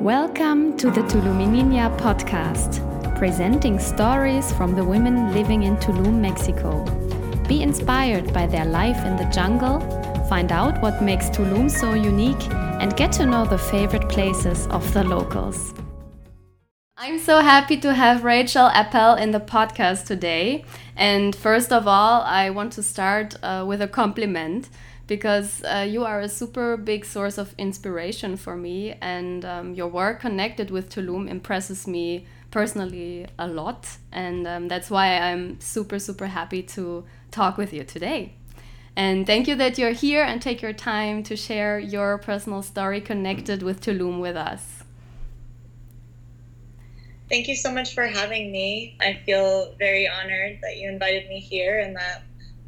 Welcome to the Tulumininia podcast, presenting stories from the women living in Tulum, Mexico. Be inspired by their life in the jungle, find out what makes Tulum so unique, and get to know the favorite places of the locals. I'm so happy to have Rachel Appel in the podcast today. And first of all, I want to start uh, with a compliment because uh, you are a super big source of inspiration for me, and um, your work connected with Tulum impresses me personally a lot. And um, that's why I'm super, super happy to talk with you today. And thank you that you're here and take your time to share your personal story connected with Tulum with us. Thank you so much for having me. I feel very honored that you invited me here and that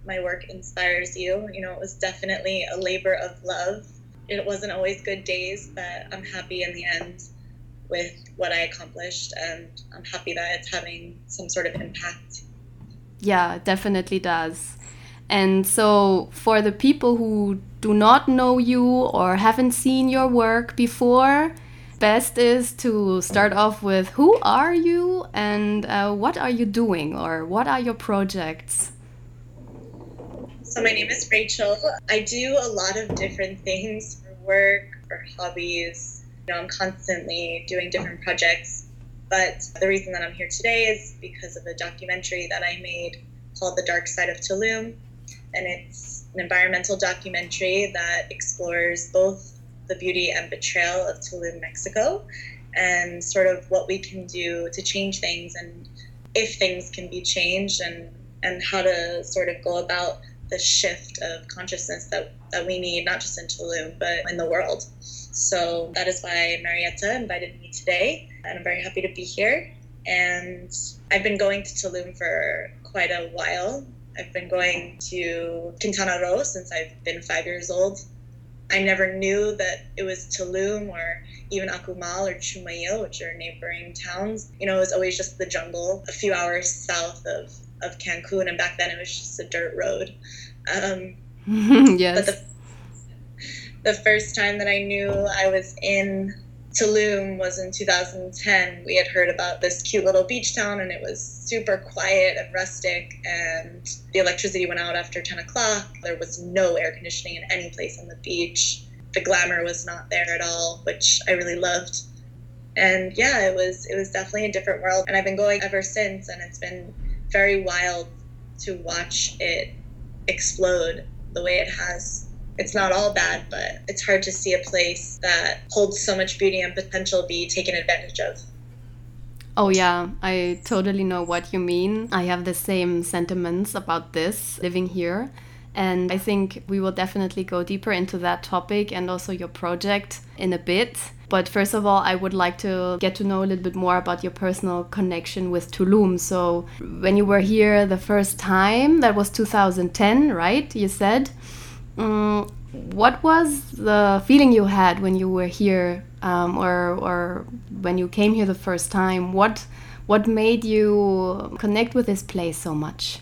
my work inspires you. You know, it was definitely a labor of love. It wasn't always good days, but I'm happy in the end with what I accomplished, and I'm happy that it's having some sort of impact. Yeah, definitely does. And so, for the people who do not know you or haven't seen your work before, best is to start off with who are you and uh, what are you doing or what are your projects? So, my name is Rachel. I do a lot of different things for work, for hobbies. You know, I'm constantly doing different projects. But the reason that I'm here today is because of a documentary that I made called The Dark Side of Tulum. And it's an environmental documentary that explores both the beauty and betrayal of Tulum, Mexico, and sort of what we can do to change things and if things can be changed and, and how to sort of go about the shift of consciousness that, that we need, not just in Tulum, but in the world. So that is why Marietta invited me today, and I'm very happy to be here. And I've been going to Tulum for quite a while. I've been going to Quintana Roo since I've been five years old. I never knew that it was Tulum or even Akumal or Chemuyil, which are neighboring towns. You know, it was always just the jungle a few hours south of of Cancun, and back then it was just a dirt road. Um, yes. But the, the first time that I knew I was in Tulum was in 2010. We had heard about this cute little beach town, and it was super quiet and rustic. And the electricity went out after 10 o'clock. There was no air conditioning in any place on the beach. The glamour was not there at all, which I really loved. And yeah, it was it was definitely a different world. And I've been going ever since, and it's been very wild to watch it explode the way it has. It's not all bad, but it's hard to see a place that holds so much beauty and potential be taken advantage of. Oh, yeah, I totally know what you mean. I have the same sentiments about this living here. And I think we will definitely go deeper into that topic and also your project in a bit. But first of all, I would like to get to know a little bit more about your personal connection with Tulum. So, when you were here the first time, that was 2010, right? You said. Um, what was the feeling you had when you were here, um, or or when you came here the first time? What what made you connect with this place so much?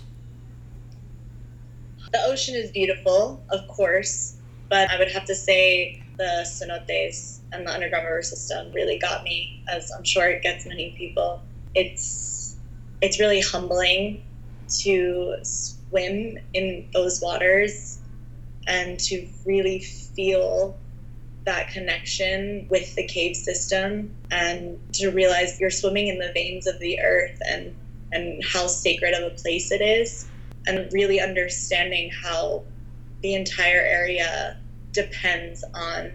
The ocean is beautiful, of course, but I would have to say the cenotes and the underground river system really got me, as I'm sure it gets many people. It's it's really humbling to swim in those waters and to really feel that connection with the cave system and to realize you're swimming in the veins of the earth and and how sacred of a place it is and really understanding how the entire area depends on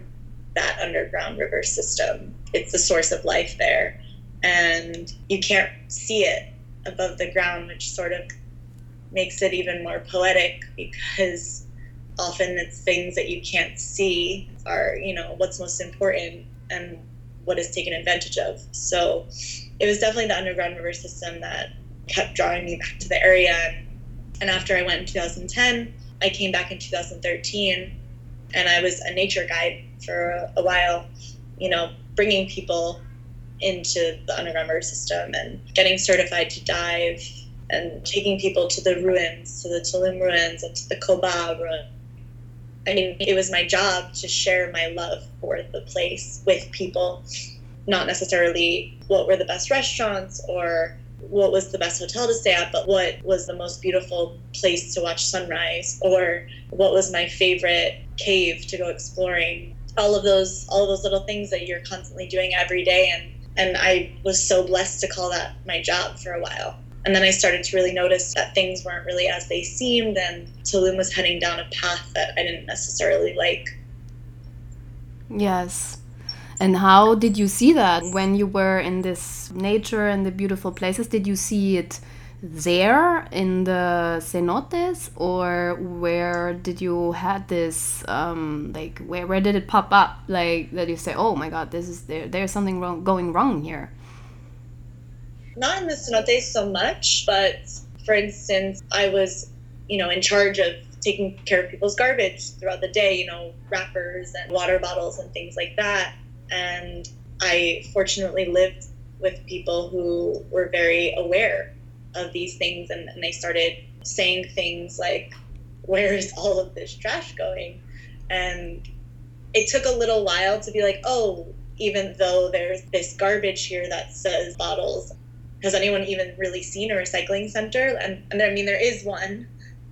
that underground river system. It's the source of life there. And you can't see it above the ground, which sort of makes it even more poetic because often it's things that you can't see are, you know, what's most important and what is taken advantage of. So it was definitely the underground river system that kept drawing me back to the area. And after I went in 2010, I came back in 2013 and I was a nature guide for a while, you know, bringing people into the underground river system and getting certified to dive and taking people to the ruins, to the Tulum ruins and to the Coba ruin. I mean, it was my job to share my love for the place with people. not necessarily what were the best restaurants or what was the best hotel to stay at, but what was the most beautiful place to watch sunrise or what was my favorite cave to go exploring. All of those all of those little things that you're constantly doing every day and and I was so blessed to call that my job for a while. And then I started to really notice that things weren't really as they seemed and Tulum was heading down a path that I didn't necessarily like. Yes. And how did you see that when you were in this nature and the beautiful places? Did you see it there in the cenotes, or where did you had this um, like where where did it pop up? Like that you say, oh my god, this is there. There's something wrong going wrong here. Not in the cenotes so much, but for instance, I was you know in charge of taking care of people's garbage throughout the day. You know, wrappers and water bottles and things like that and I fortunately lived with people who were very aware of these things and, and they started saying things like, Where is all of this trash going? And it took a little while to be like, Oh, even though there's this garbage here that says bottles, has anyone even really seen a recycling center? And, and I mean, there is one,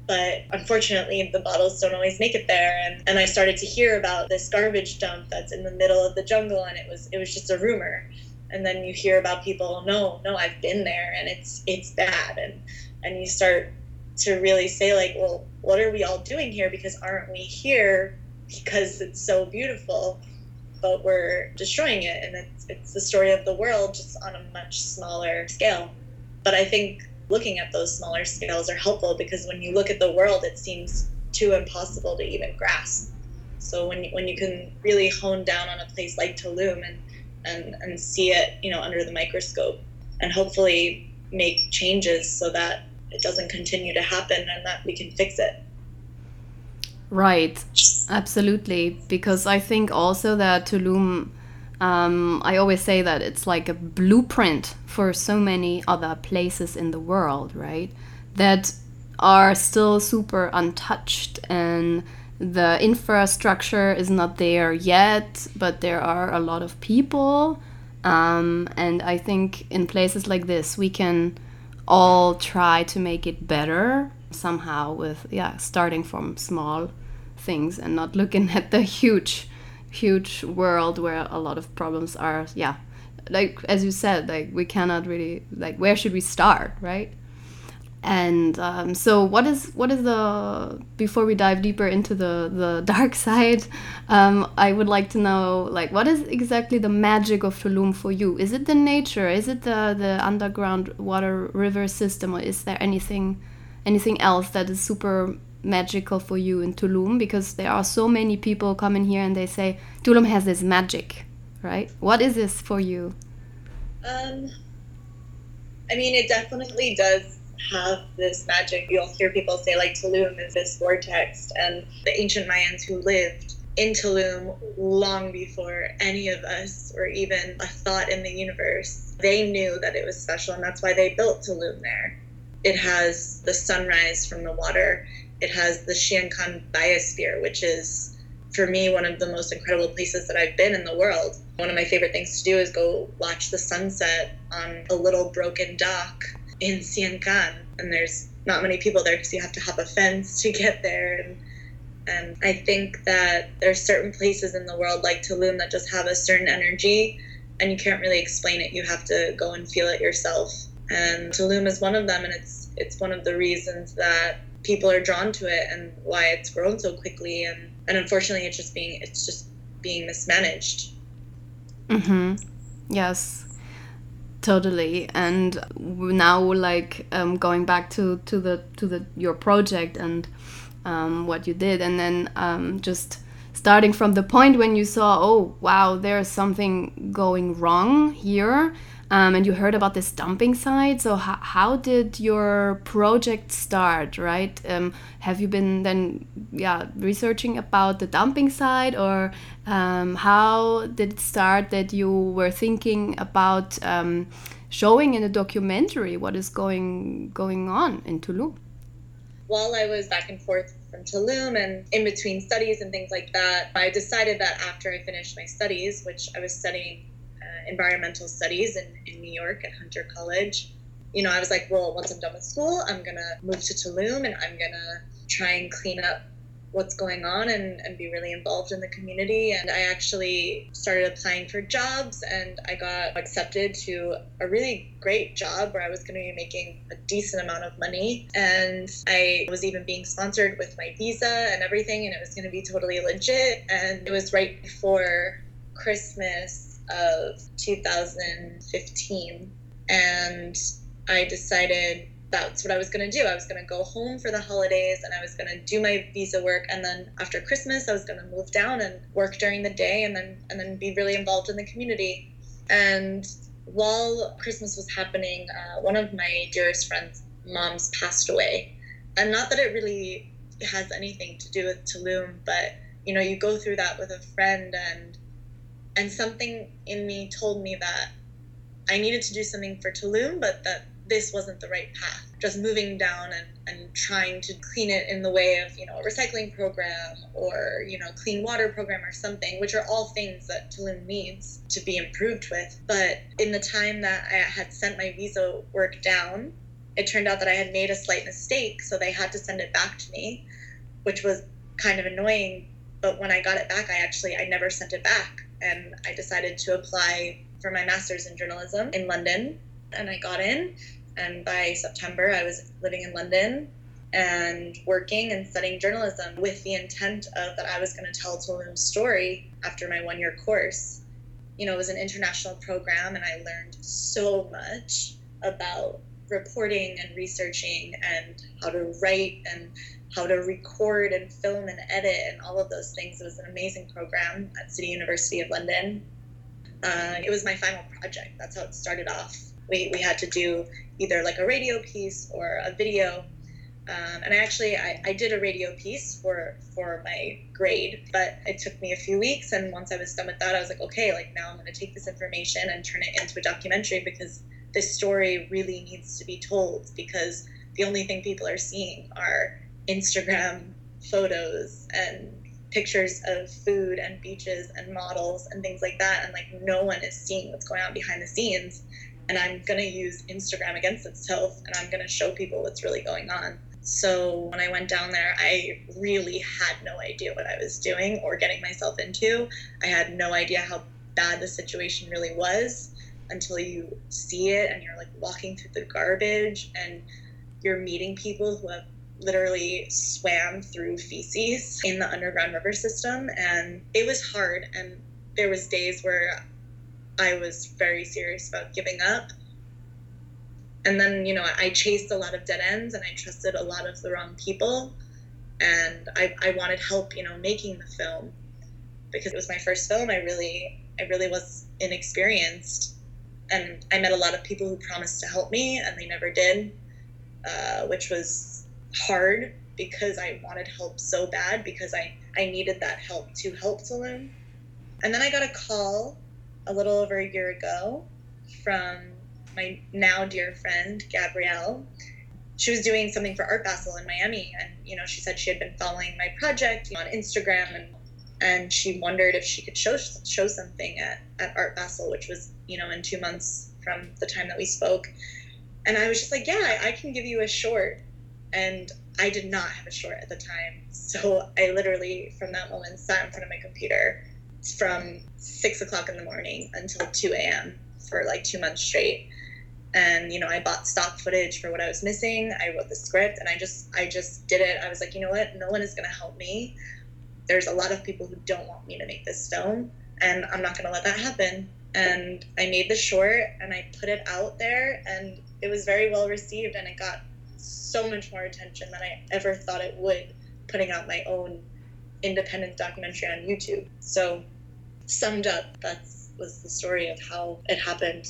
but unfortunately the bottles don't always make it there. And, and i started to hear about this garbage dump that's in the middle of the jungle and it was it was just a rumor. And then you hear about people no no i've been there and it's it's bad. And and you start to really say like well what are we all doing here? Because aren't we here because it's so beautiful but we're destroying it? And it's it's the story of the world just on a much smaller scale. But i think looking at those smaller scales are helpful because when you look at the world, it seems too impossible to even grasp. So when you, when you can really hone down on a place like Tulum and, and, and see it, you know, under the microscope and hopefully make changes so that it doesn't continue to happen and that we can fix it. Right, absolutely. Because I think also that Tulum um, I always say that it's like a blueprint for so many other places in the world, right? That are still super untouched and the infrastructure is not there yet, but there are a lot of people. Um, and I think in places like this, we can all try to make it better somehow with, yeah, starting from small things and not looking at the huge huge world where a lot of problems are yeah. Like as you said like we cannot really like where should we start right? And um, so what is what is the before we dive deeper into the the dark side um, i would like to know like what is exactly the magic of tulum for you? Is it the nature? Is it the the underground water river system? Or is there anything anything else that is super magical for you in Tulum? Because there are so many people coming here and they say Tulum has this magic, right? What is this for you? Um, I mean, it definitely does have this magic. You'll hear people say like Tulum is this vortex, and the ancient Mayans who lived in Tulum long before any of us or even a thought in the universe, they knew that it was special, and that's why they built Tulum there. It has the sunrise from the water it has the Sian Ka'an Biosphere, which is for me one of the most incredible places that I've been in the world. One of my favorite things to do is go watch the sunset on a little broken dock in Sian Ka'an. And there's not many people there because you have to hop a fence to get there. And, and I think that there's certain places in the world like Tulum that just have a certain energy and you can't really explain it. You have to go and feel it yourself. And Tulum is one of them and it's it's one of the reasons that people are drawn to it and why it's grown so quickly. And and unfortunately it's just being it's just being mismanaged. Mm-hmm. Yes. Totally. And now like um, going back to to the to the your project and um, what you did and then um, just starting from the point when you saw oh wow there's something going wrong here um, and you heard about this dumping site. So how, did your project start, right? Um, have you been then, yeah, researching about the dumping site, or um, how did it start that you were thinking about um, showing in a documentary what is going going on in Tulum? While I was back and forth from Tulum and in between studies and things like that, I decided that after I finished my studies, which I was studying environmental studies in, in New York at Hunter College. You know, I was like, well, once I'm done with school, I'm going to move to Tulum and I'm going to try and clean up what's going on and, and be really involved in the community. And I actually started applying for jobs and I got accepted to a really great job where I was going to be making a decent amount of money. And I was even being sponsored with my visa and everything, and it was going to be totally legit. And it was right before Christmas of 2015. And I decided that's what I was going to do. I was going to go home for the holidays and I was going to do my visa work and then after Christmas I was going to move down and work during the day and then and then be really involved in the community. And while Christmas was happening, uh, one of my dearest friends' moms passed away. And not that it really has anything to do with Tulum, but you know, you go through that with a friend and and something in me told me that I needed to do something for Tulum, but that this wasn't the right path. Just moving down and, and trying to clean it in the way of, you know, a recycling program or, you know, clean water program or something, which are all things that Tulum needs to be improved with. But in the time that I had sent my visa work down, it turned out that I had made a slight mistake, so they had to send it back to me, which was kind of annoying. But when I got it back, I actually I never sent it back, and I decided to apply for my master's in journalism in London and I got in. And by September, I was living in London and working and studying journalism with the intent of that I was going to tell Tulum's story after my one year course. You know, it was an international program, and I learned so much about reporting and researching and how to write and how to record and film and edit and all of those things. It was an amazing program at City University of London. Uh, it was my final project. That's how it started off we, we had to do either like a radio piece or a video um, and I actually I, I did a radio piece for for my grade but it took me a few weeks and once i was done with that i was like okay like now i'm going to take this information and turn it into a documentary because this story really needs to be told because the only thing people are seeing are instagram photos and pictures of food and beaches and models and things like that and like no one is seeing what's going on behind the scenes and I'm going to use Instagram against itself and I'm going to show people what's really going on. So when I went down there, I really had no idea what I was doing or getting myself into. I had no idea how bad the situation really was until you see it and you're like walking through the garbage and you're meeting people who have literally swam through feces in the underground river system and it was hard and there was days where I was very serious about giving up. And then, you know, I chased a lot of dead ends and I trusted a lot of the wrong people. And I, I wanted help, you know, making the film because it was my first film. I really, I really was inexperienced. And I met a lot of people who promised to help me and they never did, uh, which was hard because I wanted help so bad because I, I needed that help to help Tulum. And then I got a call a little over a year ago from my now dear friend Gabrielle. She was doing something for Art Basel in Miami, and you know, she said she had been following my project on Instagram, and and she wondered if she could show show something at, at Art Basel, which was you know in two months from the time that we spoke. And I was just like, yeah, I can give you a short. And I did not have a short at the time, so I literally from that moment sat in front of my computer from six o'clock in the morning until 2 a.m. for like two months straight. And, you know, I bought stock footage for what I was missing. I wrote the script and I just, I just did it. I was like, you know what? No one is going to help me. There's a lot of people who don't want me to make this film and I'm not going to let that happen. And I made the short and I put it out there and it was very well received and it got so much more attention than I ever thought it would putting out my own independent documentary on YouTube. So summed up, that was the story of how it happened.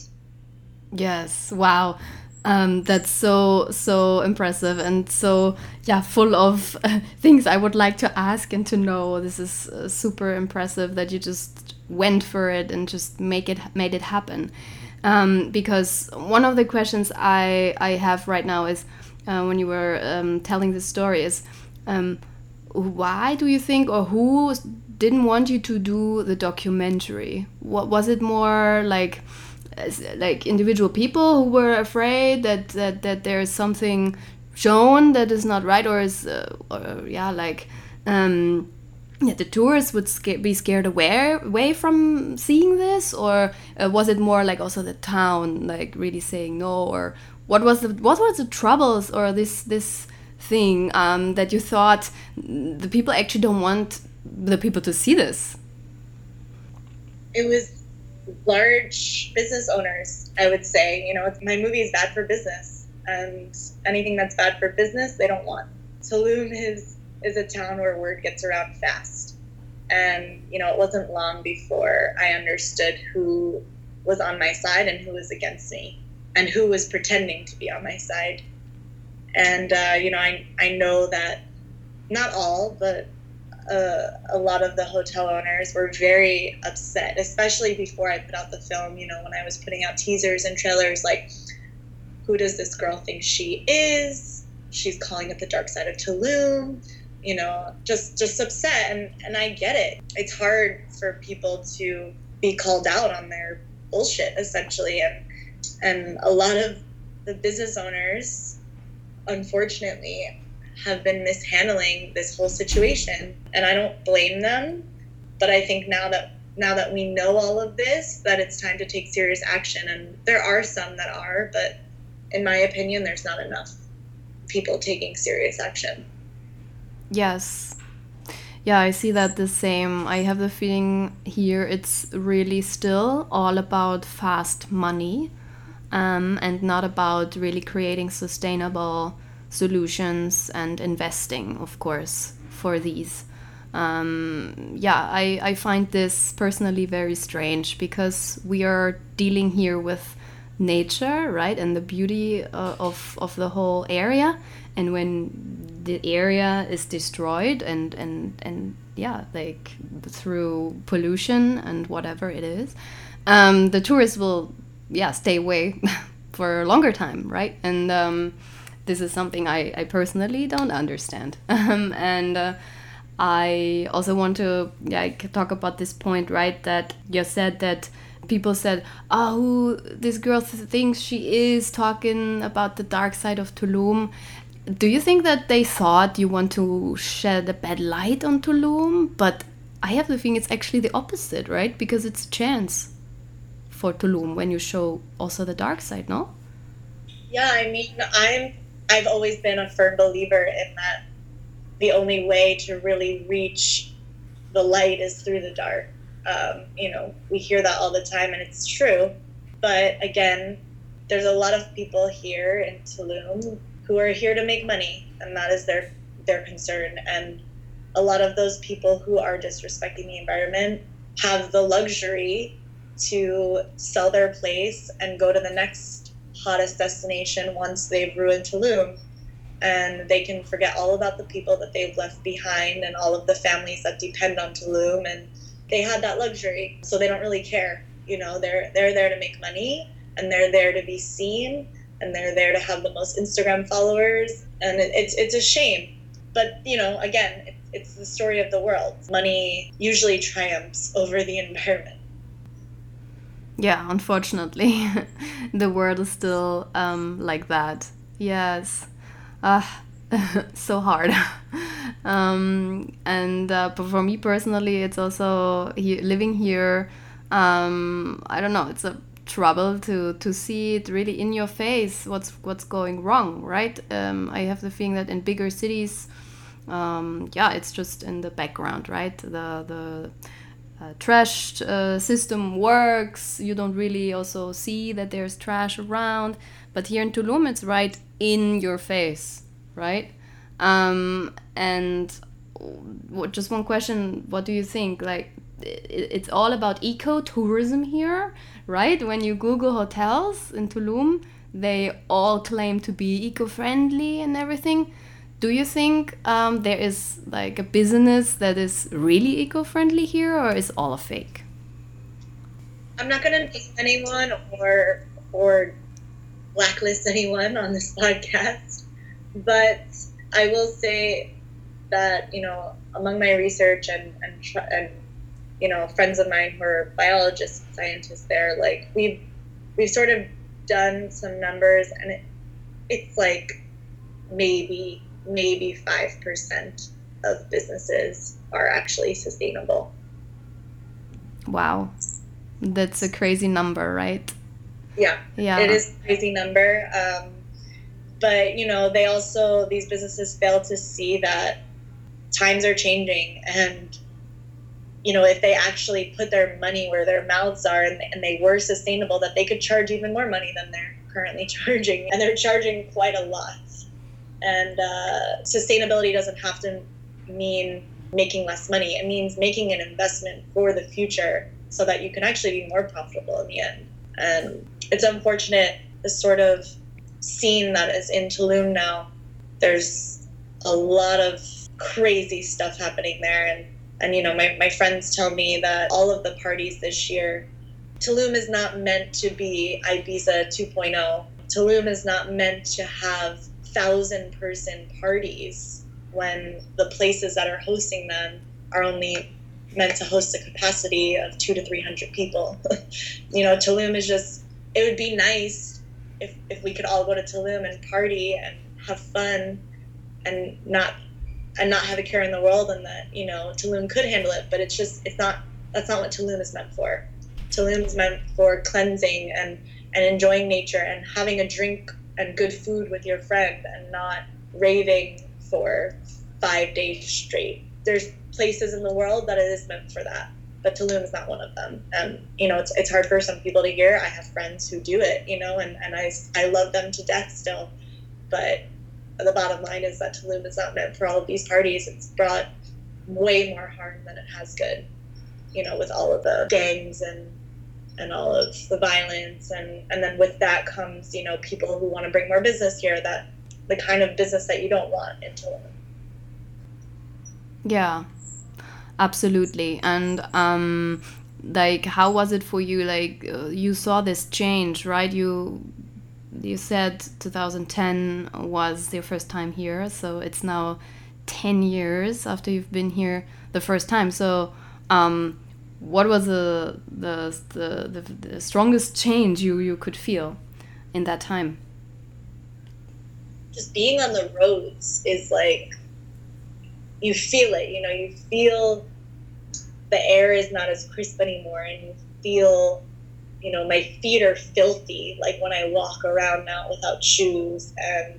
Yes, wow. Um, that's so so impressive and so yeah full of uh, things I would like to ask and to know. This is uh, super impressive that you just went for it and just make it made it happen. Um, because one of the questions I I have right now is uh, when you were um, telling the story is um, why do you think or who didn't want you to do the documentary? What was it more like? like individual people who were afraid that that, that there's something shown that is not right or is uh, or, yeah like um, yeah, the tourists would sca be scared away away from seeing this? Or uh, was it more like also the town like really saying no? Or what was the what was the troubles or this this thing um, that you thought the people actually don't want the people to see this? It was large business owners i would say. You know my movie is bad for business. And anything that's bad for business they don't want. Tulum is is a town where word gets around fast and you know it wasn't long before i understood who was on my side and who was against me and who was pretending to be on my side. And uh, you know, I I know that not all, but uh, a lot of the hotel owners were very upset, especially before I put out the film. You know, when I was putting out teasers and trailers, like, who does this girl think she is? She's calling it the dark side of Tulum. You know, just just upset, and and I get it. It's hard for people to be called out on their bullshit, essentially, and and a lot of the business owners, unfortunately, have been mishandling this whole situation. And I don't blame them. But I think now that now that we know all of this, that it's time to take serious action. And there are some that are, but in my opinion, there's not enough people taking serious action. Yes. Yeah, I see that the same. I have the feeling here it's really still all about fast money um, and not about really creating sustainable solutions and investing, of course, for these. Um, yeah, I, I find this personally very strange because we are dealing here with nature, right, and the beauty uh, of, of the whole area. And when the area is destroyed and, and, and yeah, like through pollution and whatever it is, um, the tourists will yeah stay away for a longer time, right? And um, this is something I, I personally don't understand. Um, and uh, I also want to yeah, talk about this point, right? That you said that people said, "Oh, this girl thinks she is talking about the dark side of Tulum." Do you think that they thought you want to shed a bad light on Tulum? But I have the feeling it's actually the opposite, right? Because it's a chance for Tulum when you show also the dark side, no? Yeah, I mean, I'm I've always been a firm believer in that the only way to really reach the light is through the dark. Um, you know, we hear that all the time, and it's true. But again, there's a lot of people here in Tulum who are here to make money, and that is their their concern. And a lot of those people who are disrespecting the environment have the luxury to sell their place and go to the next hottest destination once they've ruined Tulum. And they can forget all about the people that they've left behind and all of the families that depend on Tulum. And they had that luxury, so they don't really care. You know, they're they're there to make money and they're there to be seen and they're there to have the most Instagram followers. And it, it's it's a shame, but you know, again, it, it's the story of the world. Money usually triumphs over the environment. Yeah unfortunately the world is still um, like that. Yes. Uh, so hard. Um, and uh, but for me personally it's also he, living here um, i don't know it's a trouble to to see it really in your face what's what's going wrong right um, i have the feeling that in bigger cities um, yeah it's just in the background right the the uh, uh, system works. You don't really also see that there's trash around. But here in Tulum, it's right in your face, right? Um, and just one question: What do you think? Like, it's all about eco tourism here, right? When you Google hotels in Tulum, they all claim to be eco friendly and everything do you think um, there is like a business that is really eco-friendly here or is all a fake i'm not going to name anyone or or blacklist anyone on this podcast but i will say that you know among my research and and and you know friends of mine who are biologists scientists there like we've we've sort of done some numbers and it, it's like maybe maybe 5% of businesses are actually sustainable. Wow. That's a crazy number right? Yeah. Yeah. It is a crazy number um, but you know they also these businesses fail to see that times are changing and you know if they actually put their money where their mouths are and, and they were sustainable that they could charge even more money than they're currently charging. And they're charging quite a lot. And uh, sustainability doesn't have to mean making less money. It means making an investment for the future so that you can actually be more profitable in the end. And it's unfortunate the sort of scene that is in tulum now there's a lot of crazy stuff happening there. And and you know my, my friends tell me that all of the parties this year tulum is not meant to be ibiza 2.0 tulum is not meant to have thousand person parties when the places that are hosting them are only meant to host a capacity of two to three hundred people. You know tulum is just it would be nice if, if we could all go to tulum and party and have fun and not and not have a care in the world and that you know Tulum could handle it but it's just it's not that's not what Tulum is meant for. Tulum is meant for cleansing and and enjoying nature and having a drink and good food with your friend and not raving for five days straight. There's places in the world that it is meant for that but Tulum is not one of them. And you know it's, it's hard for some people to hear. I have friends who do it you know and, and I, I love them to death still but the bottom line is that Tulum is not meant for all of these parties. It's brought way more harm than it has good, you know, with all of the gangs and and all of the violence and and then with that comes, you know, people who want to bring more business here that the kind of business that you don't want in Tulum. Yeah. Absolutely. And um like how was it for you like uh, you saw this change, right? You you said 2010 was your first time here, so it's now 10 years after you've been here the first time. So, um, what was the, the, the, the, strongest change you, you could feel in that time? Just being on the roads is like, you feel it, you know, you feel the air is not as crisp anymore and you feel you know, my feet are filthy, like when I walk around now without shoes. And,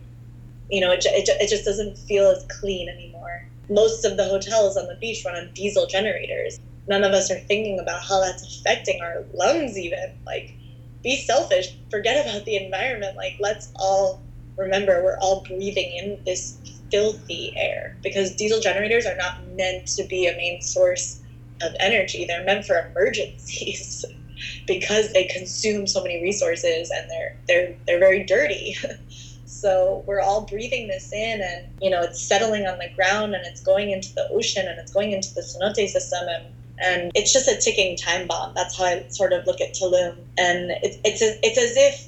you know, it, it, it just doesn't feel as clean anymore. Most of the hotels on the beach run on diesel generators. None of us are thinking about how that's affecting our lungs, even. Like, be selfish, forget about the environment. Like, let's all remember we're all breathing in this filthy air because diesel generators are not meant to be a main source of energy, they're meant for emergencies. because they consume so many resources and they're they're they're very dirty. so we're all breathing this in and you know it's settling on the ground and it's going into the ocean and it's going into the cenote system and and it's just a ticking time bomb. That's how I sort of look at Tulum, and it's it's it's as if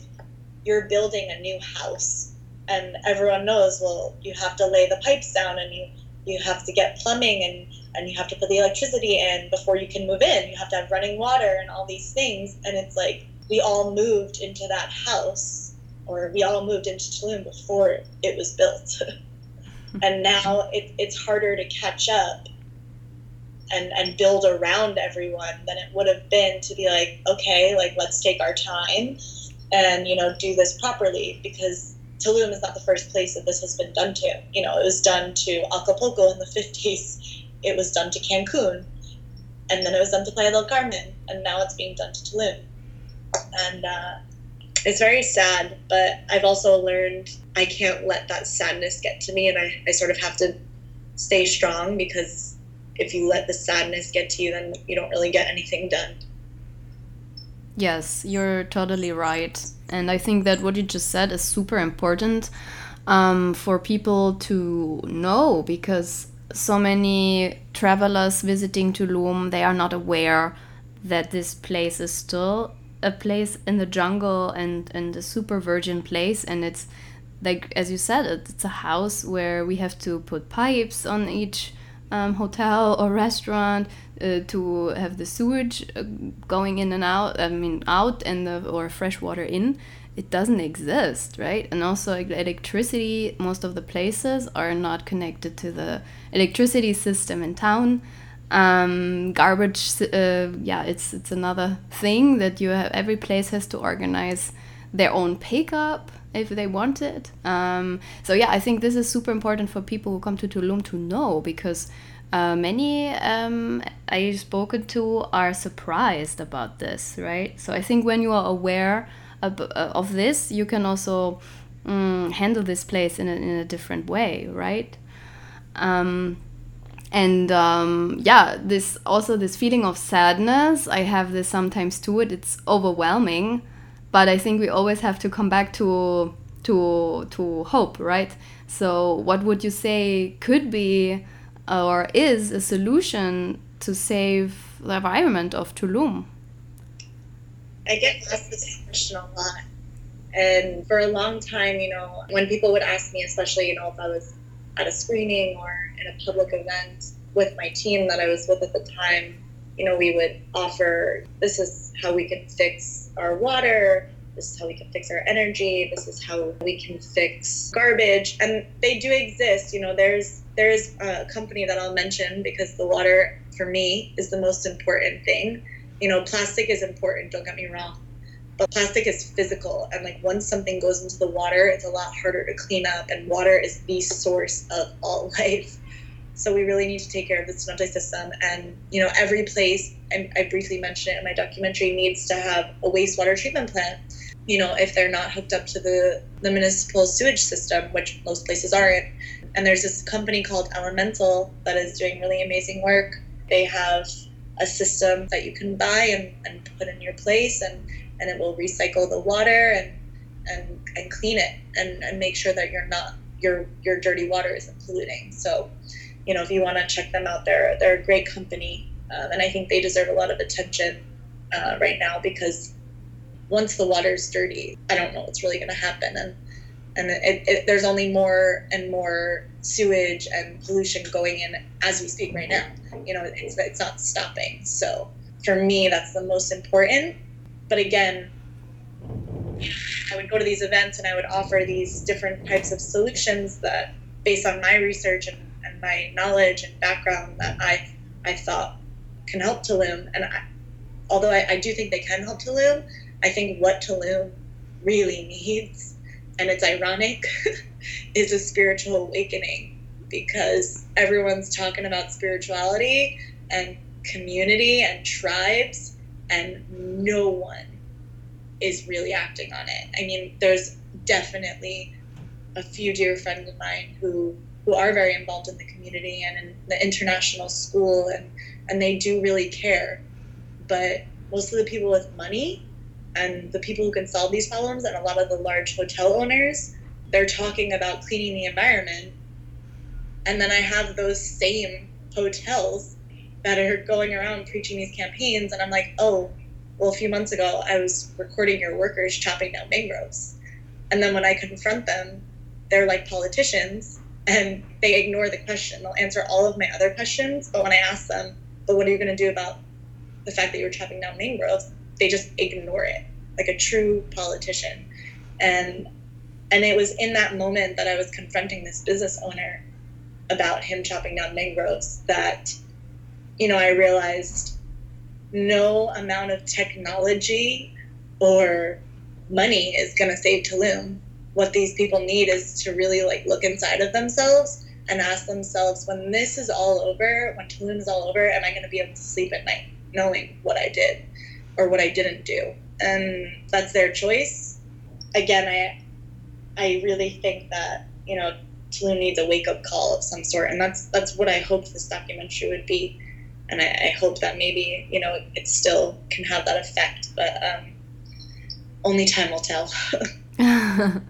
you're building a new house, and everyone knows well you have to lay the pipes down and you you have to get plumbing and and you have to put the electricity in before you can move in. You have to have running water and all these things. And it's like we all moved into that house, or we all moved into Tulum before it was built. and now it, it's harder to catch up and, and build around everyone than it would have been to be like, okay, like let's take our time and, you know, do this properly because Tulum is not the first place that this has been done to. You know, it was done to Acapulco in the 50s it was done to Cancun, and then it was done to Playa del Carmen, and now it's being done to Tulum. And uh, it's very sad, but I've also learned I can't let that sadness get to me, and I, I sort of have to stay strong because if you let the sadness get to you, then you don't really get anything done. Yes, you're totally right. And I think that what you just said is super important um, for people to know because so many travelers visiting Tulum, they are not aware that this place is still a place in the jungle and, and a super virgin place and it's like as you said, it's a house where we have to put pipes on each um, hotel or restaurant uh, to have the sewage uh, going in and out. I mean, out and the or fresh water in. It doesn't exist, right? And also electricity. Most of the places are not connected to the electricity system in town. Um, garbage, uh, yeah, it's it's another thing that you have. Every place has to organize their own pickup if they want it. Um, so yeah, I think this is super important for people who come to Tulum to know because uh, many um, I've spoken to are surprised about this, right? So I think when you are aware of, uh, this, you can also um, handle this place in a, in a different way, right? Um, and um, yeah, this also this feeling of sadness. I have this sometimes too. It it's overwhelming but I think we always have to come back to to to hope, right? So what would you say could be or is a solution to save the environment of Tulum? I get asked this question a lot. And for a long time, you know, when people would ask me, especially, you know, if I was at a screening or in a public event with my team that I was with at the time, you know, we would offer this is how we can fix our water, this is how we can fix our energy, this is how we can fix garbage. And they do exist. You know, there's there's a company that I'll mention because the water for me is the most important thing. You know, plastic is important, don't get me wrong. But plastic is physical and like once something goes into the water, it's a lot harder to clean up and water is the source of all life. So we really need to take care of the cenote system. And, you know, every place, I, I briefly mentioned it in my documentary, needs to have a wastewater treatment plant. You know, if they're not hooked up to the, the municipal sewage system, which most places aren't. And there's this company called Elemental that is doing really amazing work. They have a system that you can buy and, and put in your place and, and it will recycle the water and, and, and clean it and, and make sure that you're not your your dirty water isn't polluting. So you know, if you want to check them out, they're they're a great company, um, and I think they deserve a lot of attention uh, right now because once the water's dirty, I don't know what's really going to happen, and and it, it, there's only more and more sewage and pollution going in as we speak right now. You know, it's it's not stopping. So for me, that's the most important. But again, I would go to these events and I would offer these different types of solutions that, based on my research and and my knowledge and background that I I thought can help Tulum. And I, although I, I do think they can help Tulum, I think what Tulum really needs, and it's ironic, is a spiritual awakening because everyone's talking about spirituality and community and tribes, and no one is really acting on it. I mean, there's definitely a few dear friends of mine who who are very involved in the community and in the international school and and they do really care but most of the people with money and the people who can solve these problems and a lot of the large hotel owners they're talking about cleaning the environment and then i have those same hotels that are going around preaching these campaigns and i'm like oh well a few months ago i was recording your workers chopping down mangroves and then when i confront them they're like politicians and they ignore the question. They'll answer all of my other questions, but when I ask them, but what are you going to do about the fact that you're chopping down mangroves? They just ignore it like a true politician. And and it was in that moment that I was confronting this business owner about him chopping down mangroves that you know, I realized no amount of technology or money is going to save Tulum what these people need is to really like look inside of themselves and ask themselves when this is all over, when Tulum is all over, am I going to be able to sleep at night knowing what I did or what I didn't do? And that's their choice. Again, I I really think that you know Tulum needs a wake up call of some sort, and that's that's what I hoped this documentary would be. And I, I hope that maybe you know it still can have that effect, but um, only time will tell.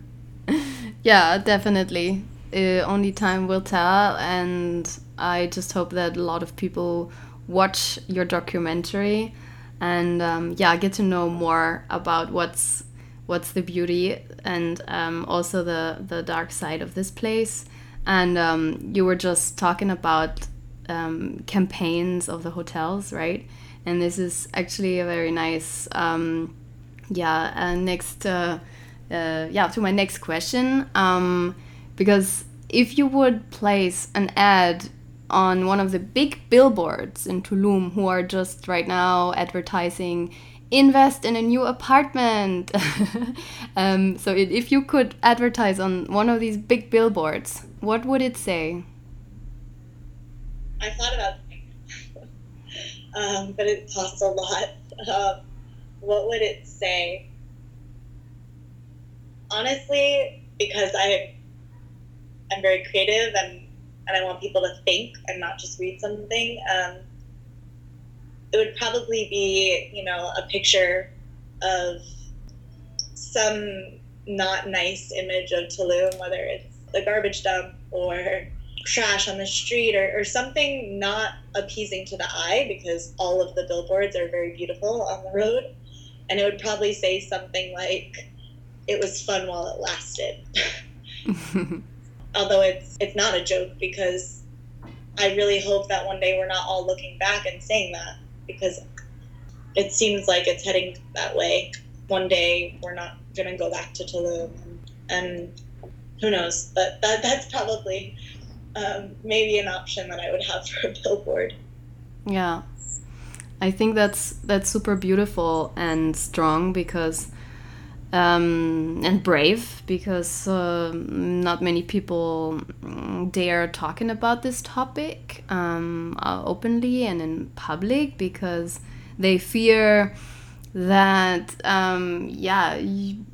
yeah, definitely. Uh, only time will tell, and I just hope that a lot of people watch your documentary and um, yeah, get to know more about what's what's the beauty and um, also the the dark side of this place. And um, you were just talking about um, campaigns of the hotels, right? And this is actually a very nice, um, yeah. Uh, next, uh, uh, yeah, to my next question, um, because if you would place an ad on one of the big billboards in Tulum who are just right now advertising invest in a new apartment. um, so it, if you could advertise on one of these big billboards, what would it say? I thought about um, but it costs a lot. Um, what would it say? Honestly, because I I'm very creative and and I want people to think and not just read something. Um, it would probably be, you know, a picture of some not nice image of Tulum, whether it's the garbage dump or trash on the street or, or something not appeasing to the eye because all of the billboards are very beautiful on the road. And it would probably say something like, it was fun while it lasted. Although it's it's not a joke because I really hope that one day we're not all looking back and saying that because it seems like it's heading that way. One day we're not to go back to Tulum, and, who knows? But that that's probably um, maybe an option that I would have for a billboard. Yeah, I think that's that's super beautiful and strong because um, and brave because uh, not many people mm, dare talking about this topic um, uh, openly and in public because they fear that um, yeah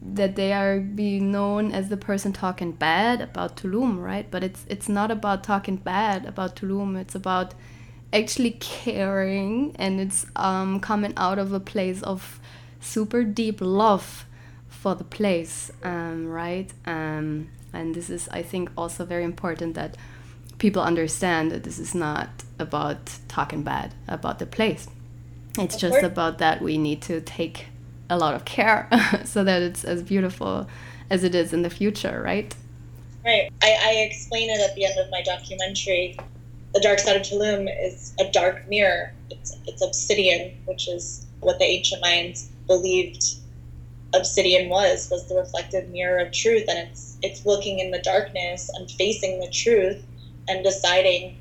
that they are being known as the person talking bad about Tulum right? But it's it's not about talking bad about Tulum. It's about actually caring and it's um, coming out of a place of super deep love for the place, um, right? Um, and this is, I think, also very important that people understand that this is not about talking bad about the place. It's just about that we need to take a lot of care so that it's as beautiful as it is in the future, right? Right. I, I explain it at the end of my documentary. The dark side of Tulum is a dark mirror. It's, it's obsidian, which is what the ancient Mayans believed obsidian was was the reflective mirror of truth and it's it's looking in the darkness and facing the truth and deciding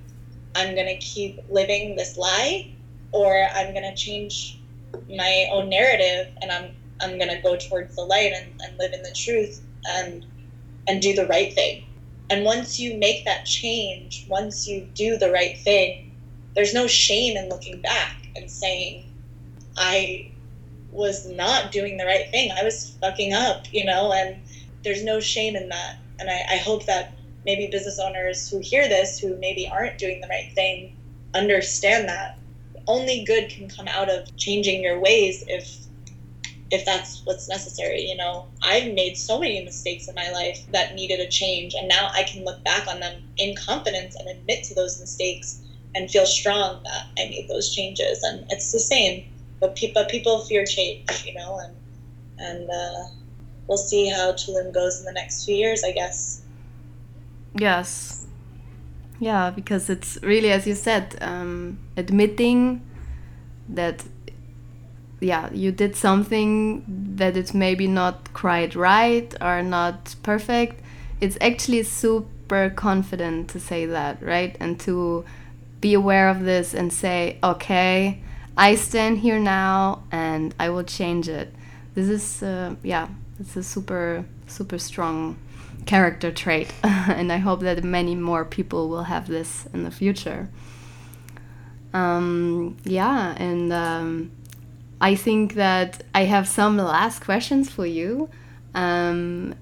i'm going to keep living this lie or i'm going to change my own narrative and i'm i'm going to go towards the light and, and live in the truth and and do the right thing. And once you make that change once you do the right thing there's no shame in looking back and saying i was not doing the right thing. I was fucking up, you know, and there's no shame in that. And I, I hope that maybe business owners who hear this, who maybe aren't doing the right thing, understand that only good can come out of changing your ways if if that's what's necessary you know i've made so many mistakes in my life that needed a change and now i can look back on them in confidence and admit to those mistakes and feel strong that i made those changes and it's the same but, pe- but people fear change, you know, and and uh, we'll see how Tulum goes in the next few years, I guess. Yes. Yeah, because it's really, as you said, um, admitting that, yeah, you did something that it's maybe not quite right or not perfect. It's actually super confident to say that, right? And to be aware of this and say, okay, I stand here now and I will change it. This is, uh, yeah, it's a super, super strong character trait. and I hope that many more people will have this in the future. Um, yeah, and um, I think that I have some last questions for you. Um,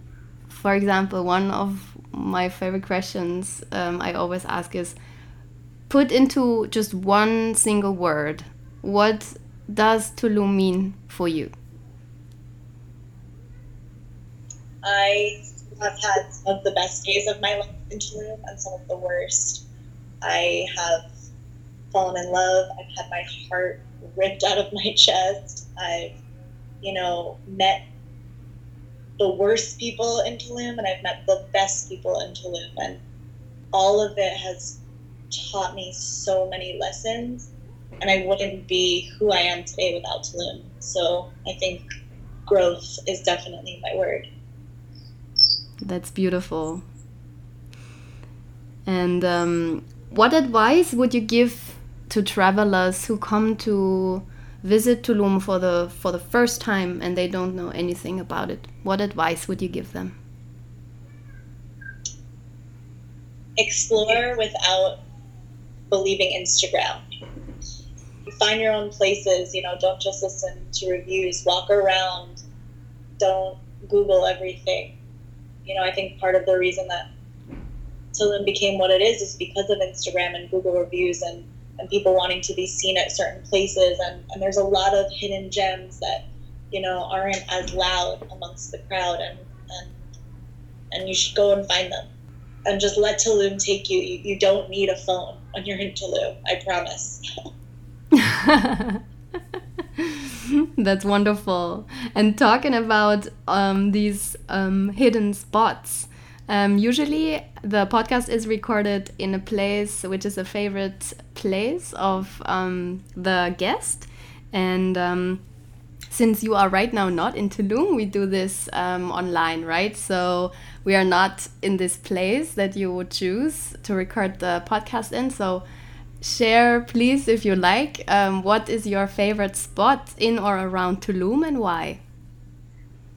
for example, one of my favorite questions um, I always ask is put into just one single word what does Tulum mean for you? I have had some of the best days of my life in Tulum and some of the worst. I have fallen in love. I've had my heart ripped out of my chest. I've, you know, met the worst people in Tulum and I've met the best people in Tulum. And all of it has taught me so many lessons. And I wouldn't be who I am today without Tulum. So I think growth is definitely my word. That's beautiful. And um, what advice would you give to travelers who come to visit Tulum for the for the first time and they don't know anything about it? What advice would you give them? Explore without believing Instagram. Find your own places, you know, don't just listen to reviews, walk around, don't Google everything. You know, I think part of the reason that Tulum became what it is is because of Instagram and Google reviews and and people wanting to be seen at certain places. And, and there's a lot of hidden gems that you know aren't as loud amongst the crowd and and and you should go and find them. And just let Tulum take you. You, you don't need a phone when you're in Tulum I promise That's wonderful. And talking about um, these um, hidden spots, um, usually, the podcast is recorded in a place which is a favorite place of um, the guest. And um, since you are right now not in Tulum, we do this um, online, right? So we are not in this place that you would choose to record the podcast in. So share, please, if you like, um, what is your favorite spot in or around Tulum and why?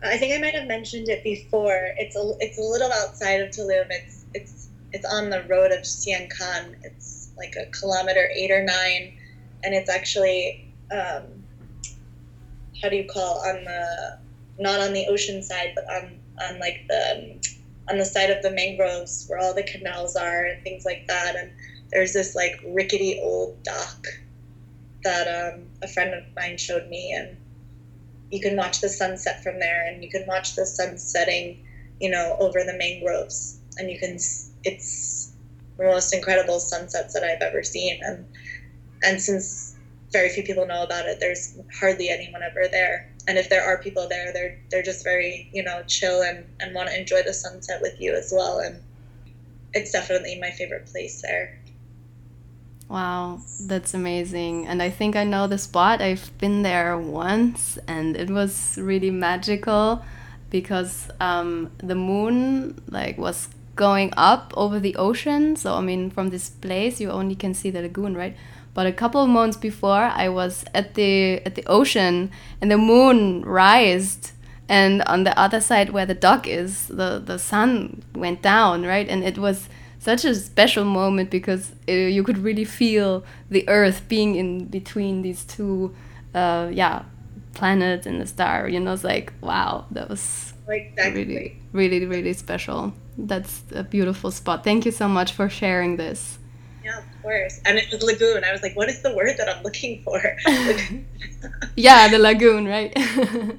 I think I might have mentioned it before. It's a it's a little outside of Tulum. It's it's it's on the road of Sian Ka'an. It's like a kilometer eight or nine, and it's actually um, how do you call on the not on the ocean side, but on on like the on the side of the mangroves where all the canals are and things like that. And there's this like rickety old dock that um, a friend of mine showed me, and you can watch the sunset from there and you can watch the sun setting you know over the mangroves and you can it's the most incredible sunsets that i've ever seen and and since very few people know about it there's hardly anyone ever there and if there are people there they're they're just very you know chill and and want to enjoy the sunset with you as well and it's definitely my favorite place there Wow, that's amazing. And I think I know the spot. I've been there once and it was really magical because um, the moon like was going up over the ocean. So I mean from this place you only can see the lagoon, right? But a couple of months before I was at the at the ocean and the moon rised and on the other side where the dock is, the the sun went down, right? And it was such a special moment because uh, you could really feel the earth being in between these two uh, yeah planets and the star you know it's like wow that was exactly. really really really special. That's a beautiful spot. Thank you so much for sharing this. Yeah of course. And it was lagoon. I was like what is the word that i'm looking for? Yeah the lagoon right?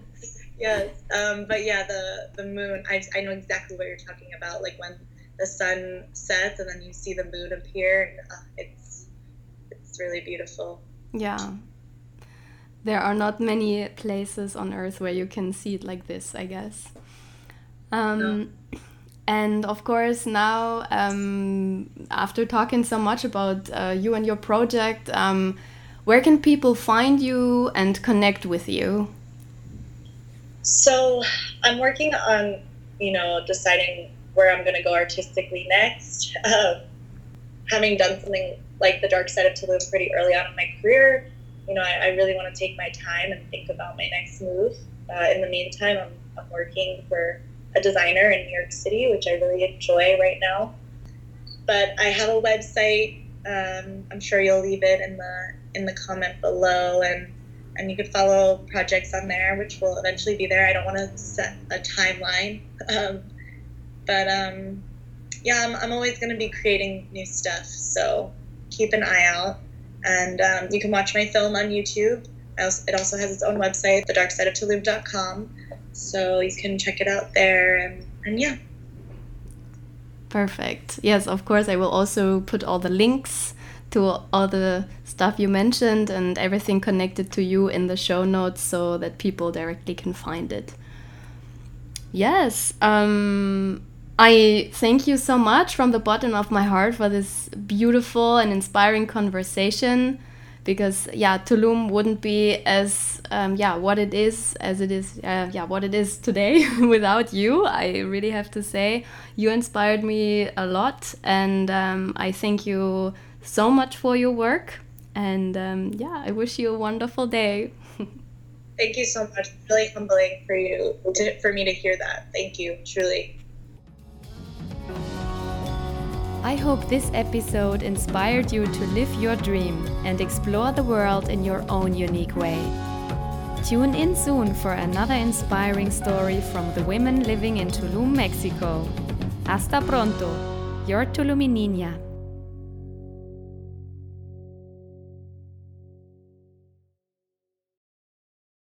Yes um, but yeah the the moon. I, I know exactly what you're talking about like when the sun sets and then you see the moon appear. Uh, it's it's really beautiful. Yeah. There are not many places on Earth where you can see it like this, I guess. Um, no. And of course, now um, after talking so much about uh, you and your project, um, where can people find you and connect with you? So, I'm working on, you know, deciding where I'm going to go artistically next. Um, having done something like the dark side of Tulum pretty early on in my career, you know, I, I really want to take my time and think about my next move. Uh, in the meantime, I'm, I'm working for a designer in New York City, which I really enjoy right now. But I have a website. Um, I'm sure you'll leave it in the in the comment below, and and you can follow projects on there, which will eventually be there. I don't want to set a timeline. Um, but um, yeah, I'm, I'm always going to be creating new stuff. So keep an eye out. And um, you can watch my film on YouTube. it also has its own website, thedarksideoftulum.com. So you can check it out there. And, and yeah. Perfect. Yes, of course, I will also put all the links to all the stuff you mentioned and everything connected to you in the show notes so that people directly can find it. Yes. Um, I thank you so much from the bottom of my heart for this beautiful and inspiring conversation because yeah Tulum wouldn't be as um, yeah what it is as it is uh, yeah what it is today without you. I really have to say you inspired me a lot and um, I thank you so much for your work and um, yeah I wish you a wonderful day. Thank you so much. Really humbling for you to, for me to hear that. Thank you truly I hope this episode inspired you to live your dream and explore the world in your own unique way. Tune in soon for another inspiring story from the women living in Tulum, Mexico. Hasta pronto, your Tulumininia.